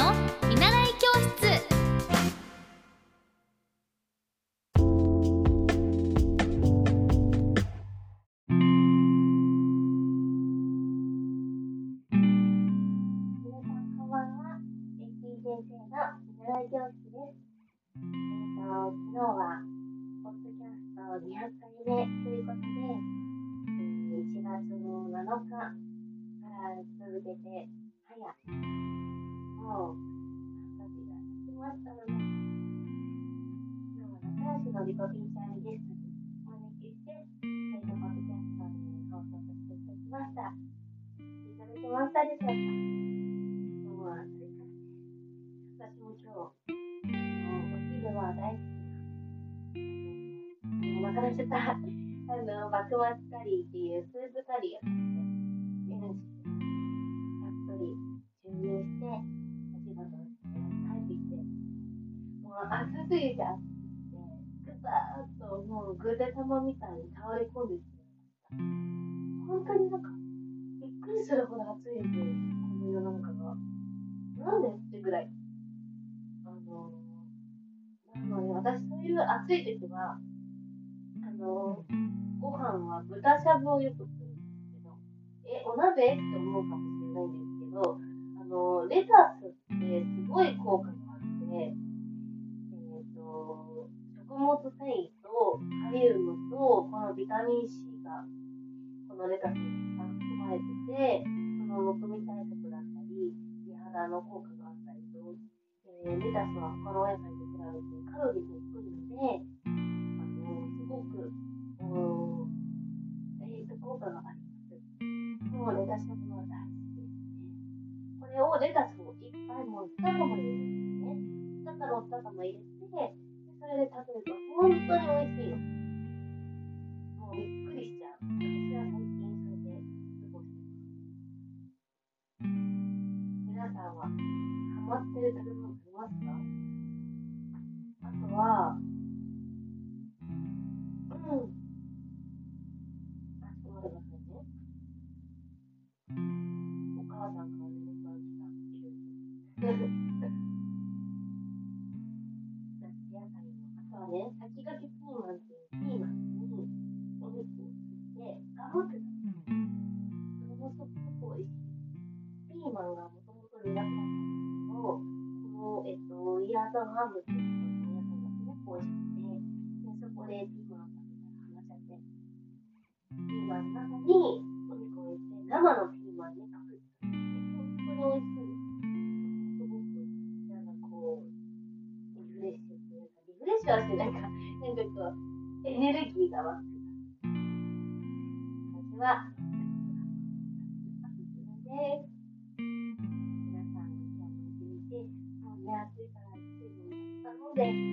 の見習い教室皆さんこんばんは。AT 先生の見習い教室です。えっ、と、昨日は、ポッドキャスト200回目ということで、1月の7日から続けて、早もう、3月が経ちましたので、今日は仲良しのリコピンちゃんにゲストにお招きして、えー、ポッドキャストで放送させていただきました。いただけましたでしょうか今日はそれから私も今日、お昼は大好きな、あの、まかなちゃった、あの、幕末カリーっていうスープカリーを買って、暑すぎて暑すぎて、ぐさーっともうぐで玉みたいに倒れ込んできてました。本当になんか、びっくりするほど暑いんですよ、この世の中が。なんでってぐらい。あの、なので私そういう暑い時は、あの、ご飯は豚しゃぶをよくするんですけど、え、お鍋って思うかもしれないんですけど、あの、レタスってすごい効果がタミン C が、このレタスにたくさん含まれてて、そのむくみ対策だったり、美肌の効果があったりと、えーレタスは他のお野菜と比べてカロリーも低いので、あのすごく、うん、ダイエット効果があります。もうレタスのものは大好きですね。これをレタスをいっぱいもう2玉入れるんですね。2玉2玉入れて、でそれで食べると本当に美味しいの。もうびっくりしちゃう。私は最近それで過ごしてます。皆さんはハマってる食べ物ありますか？あとは、うん。あ、ちょっと待ってくださいね。お母さんから連絡が来た。ピーマンがもともと苦手だったんですけど、この、えっと、イヤーザンハムっていうのが皆さんがすごく美味しくて、でそこでピーマンを食べたらハマっちゃって、ピーマンの中にお肉を入れて、生のピーマンにかけて食べて、本当に美味しいんです。すごく、なんかこう、リフレッシュっていうか、リフレッシュはしてないか、なんかこう、エネルギーが湧く。私は、暑いから水分たくさん飲んで、